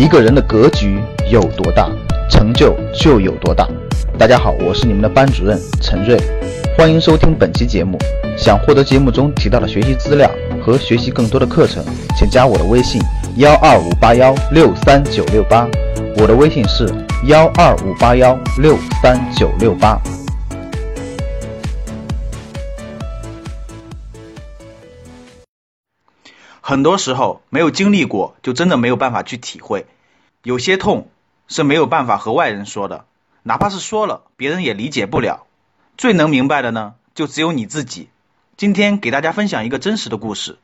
一个人的格局有多大，成就就有多大。大家好，我是你们的班主任陈瑞，欢迎收听本期节目。想获得节目中提到的学习资料和学习更多的课程，请加我的微信幺二五八幺六三九六八。我的微信是幺二五八幺六三九六八。很多时候没有经历过，就真的没有办法去体会。有些痛是没有办法和外人说的，哪怕是说了，别人也理解不了。最能明白的呢，就只有你自己。今天给大家分享一个真实的故事，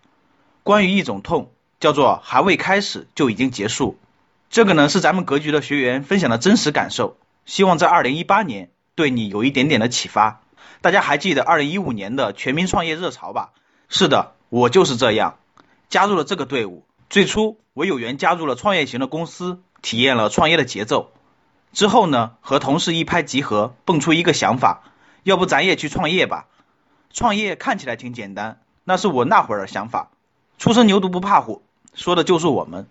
关于一种痛，叫做还未开始就已经结束。这个呢是咱们格局的学员分享的真实感受，希望在二零一八年对你有一点点的启发。大家还记得二零一五年的全民创业热潮吧？是的，我就是这样。加入了这个队伍。最初我有缘加入了创业型的公司，体验了创业的节奏。之后呢，和同事一拍即合，蹦出一个想法，要不咱也去创业吧？创业看起来挺简单，那是我那会儿的想法。初生牛犊不怕虎，说的就是我们。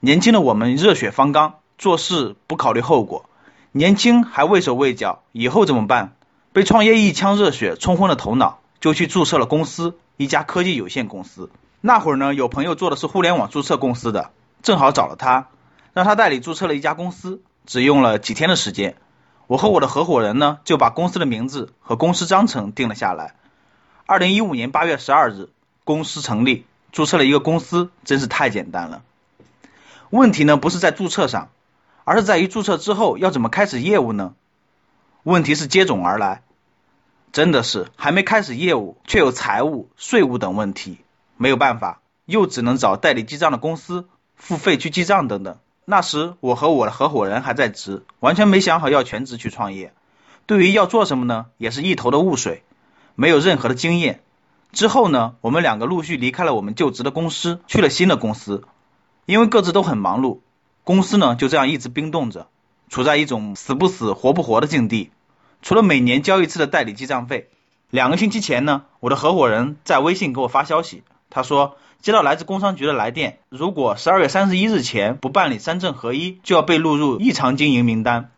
年轻的我们热血方刚，做事不考虑后果。年轻还畏手畏脚，以后怎么办？被创业一腔热血冲昏了头脑，就去注册了公司，一家科技有限公司。那会儿呢，有朋友做的是互联网注册公司的，正好找了他，让他代理注册了一家公司，只用了几天的时间。我和我的合伙人呢，就把公司的名字和公司章程定了下来。二零一五年八月十二日，公司成立，注册了一个公司，真是太简单了。问题呢，不是在注册上，而是在于注册之后要怎么开始业务呢？问题是接踵而来，真的是还没开始业务，却有财务、税务等问题。没有办法，又只能找代理记账的公司付费去记账等等。那时我和我的合伙人还在职，完全没想好要全职去创业。对于要做什么呢，也是一头的雾水，没有任何的经验。之后呢，我们两个陆续离开了我们就职的公司，去了新的公司。因为各自都很忙碌，公司呢就这样一直冰冻着，处在一种死不死活不活的境地。除了每年交一次的代理记账费，两个星期前呢，我的合伙人在微信给我发消息。他说接到来自工商局的来电，如果十二月三十一日前不办理三证合一，就要被录入异常经营名单。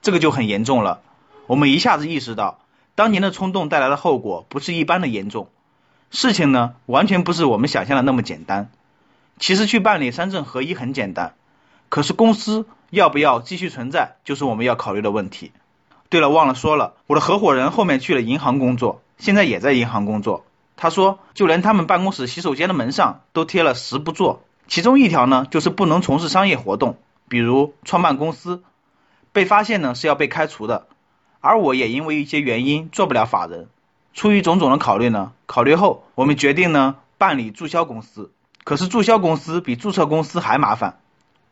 这个就很严重了。我们一下子意识到，当年的冲动带来的后果不是一般的严重。事情呢，完全不是我们想象的那么简单。其实去办理三证合一很简单，可是公司要不要继续存在，就是我们要考虑的问题。对了，忘了说了，我的合伙人后面去了银行工作，现在也在银行工作。他说，就连他们办公室洗手间的门上都贴了十不做，其中一条呢就是不能从事商业活动，比如创办公司，被发现呢是要被开除的。而我也因为一些原因做不了法人，出于种种的考虑呢，考虑后我们决定呢办理注销公司。可是注销公司比注册公司还麻烦，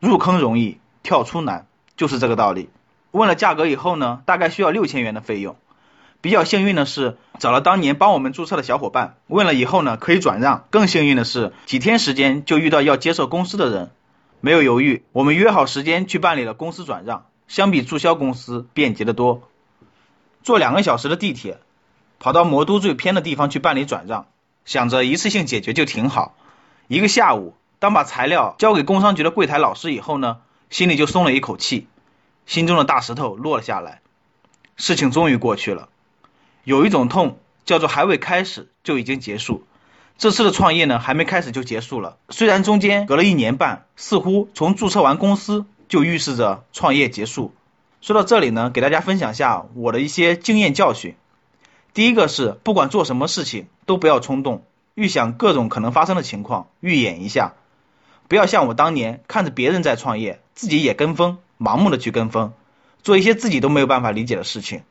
入坑容易跳出难，就是这个道理。问了价格以后呢，大概需要六千元的费用。比较幸运的是，找了当年帮我们注册的小伙伴，问了以后呢，可以转让。更幸运的是，几天时间就遇到要接受公司的人，没有犹豫，我们约好时间去办理了公司转让。相比注销公司便捷的多，坐两个小时的地铁，跑到魔都最偏的地方去办理转让，想着一次性解决就挺好。一个下午，当把材料交给工商局的柜台老师以后呢，心里就松了一口气，心中的大石头落了下来，事情终于过去了。有一种痛叫做还未开始就已经结束，这次的创业呢还没开始就结束了。虽然中间隔了一年半，似乎从注册完公司就预示着创业结束。说到这里呢，给大家分享下我的一些经验教训。第一个是，不管做什么事情都不要冲动，预想各种可能发生的情况，预演一下，不要像我当年看着别人在创业，自己也跟风，盲目的去跟风，做一些自己都没有办法理解的事情。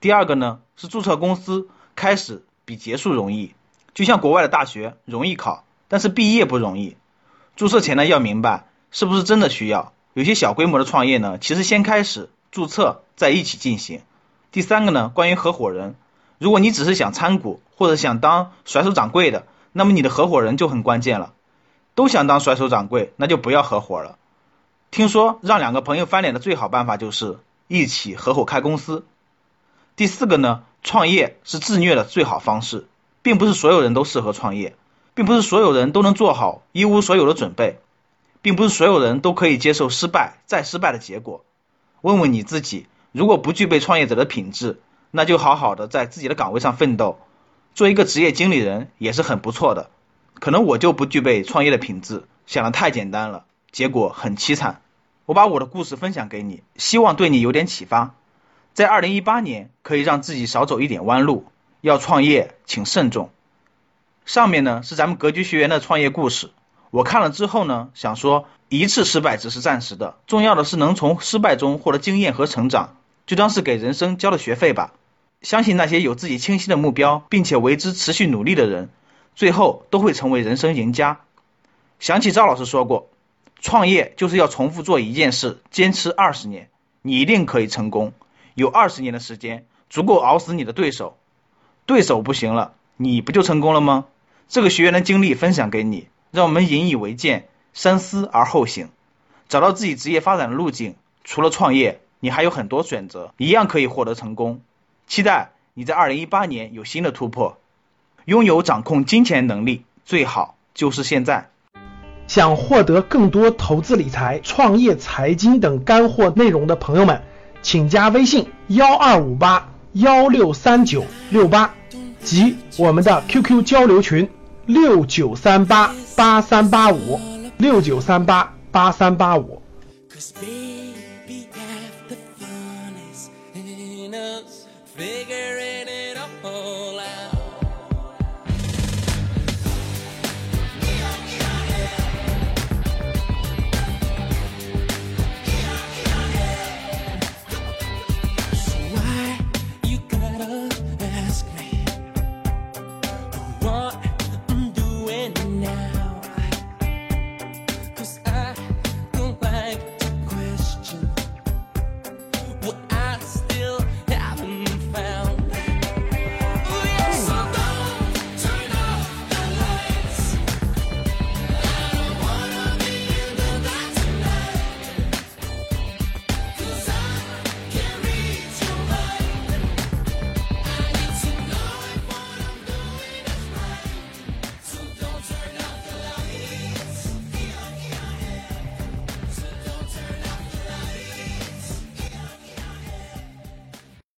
第二个呢是注册公司开始比结束容易，就像国外的大学容易考，但是毕业不容易。注册前呢要明白是不是真的需要。有些小规模的创业呢，其实先开始注册再一起进行。第三个呢，关于合伙人，如果你只是想参股或者想当甩手掌柜的，那么你的合伙人就很关键了。都想当甩手掌柜，那就不要合伙了。听说让两个朋友翻脸的最好办法就是一起合伙开公司。第四个呢，创业是自虐的最好方式，并不是所有人都适合创业，并不是所有人都能做好一无所有的准备，并不是所有人都可以接受失败再失败的结果。问问你自己，如果不具备创业者的品质，那就好好的在自己的岗位上奋斗，做一个职业经理人也是很不错的。可能我就不具备创业的品质，想的太简单了，结果很凄惨。我把我的故事分享给你，希望对你有点启发。在二零一八年，可以让自己少走一点弯路。要创业，请慎重。上面呢是咱们格局学员的创业故事。我看了之后呢，想说一次失败只是暂时的，重要的是能从失败中获得经验和成长，就当是给人生交了学费吧。相信那些有自己清晰的目标，并且为之持续努力的人，最后都会成为人生赢家。想起赵老师说过，创业就是要重复做一件事，坚持二十年，你一定可以成功。有二十年的时间，足够熬死你的对手。对手不行了，你不就成功了吗？这个学员的经历分享给你。让我们引以为鉴，三思而后行，找到自己职业发展的路径。除了创业，你还有很多选择，一样可以获得成功。期待你在二零一八年有新的突破。拥有掌控金钱能力，最好就是现在。想获得更多投资理财、创业财经等干货内容的朋友们，请加微信幺二五八幺六三九六八及我们的 QQ 交流群。六九三八八三八五，六九三八八三八五。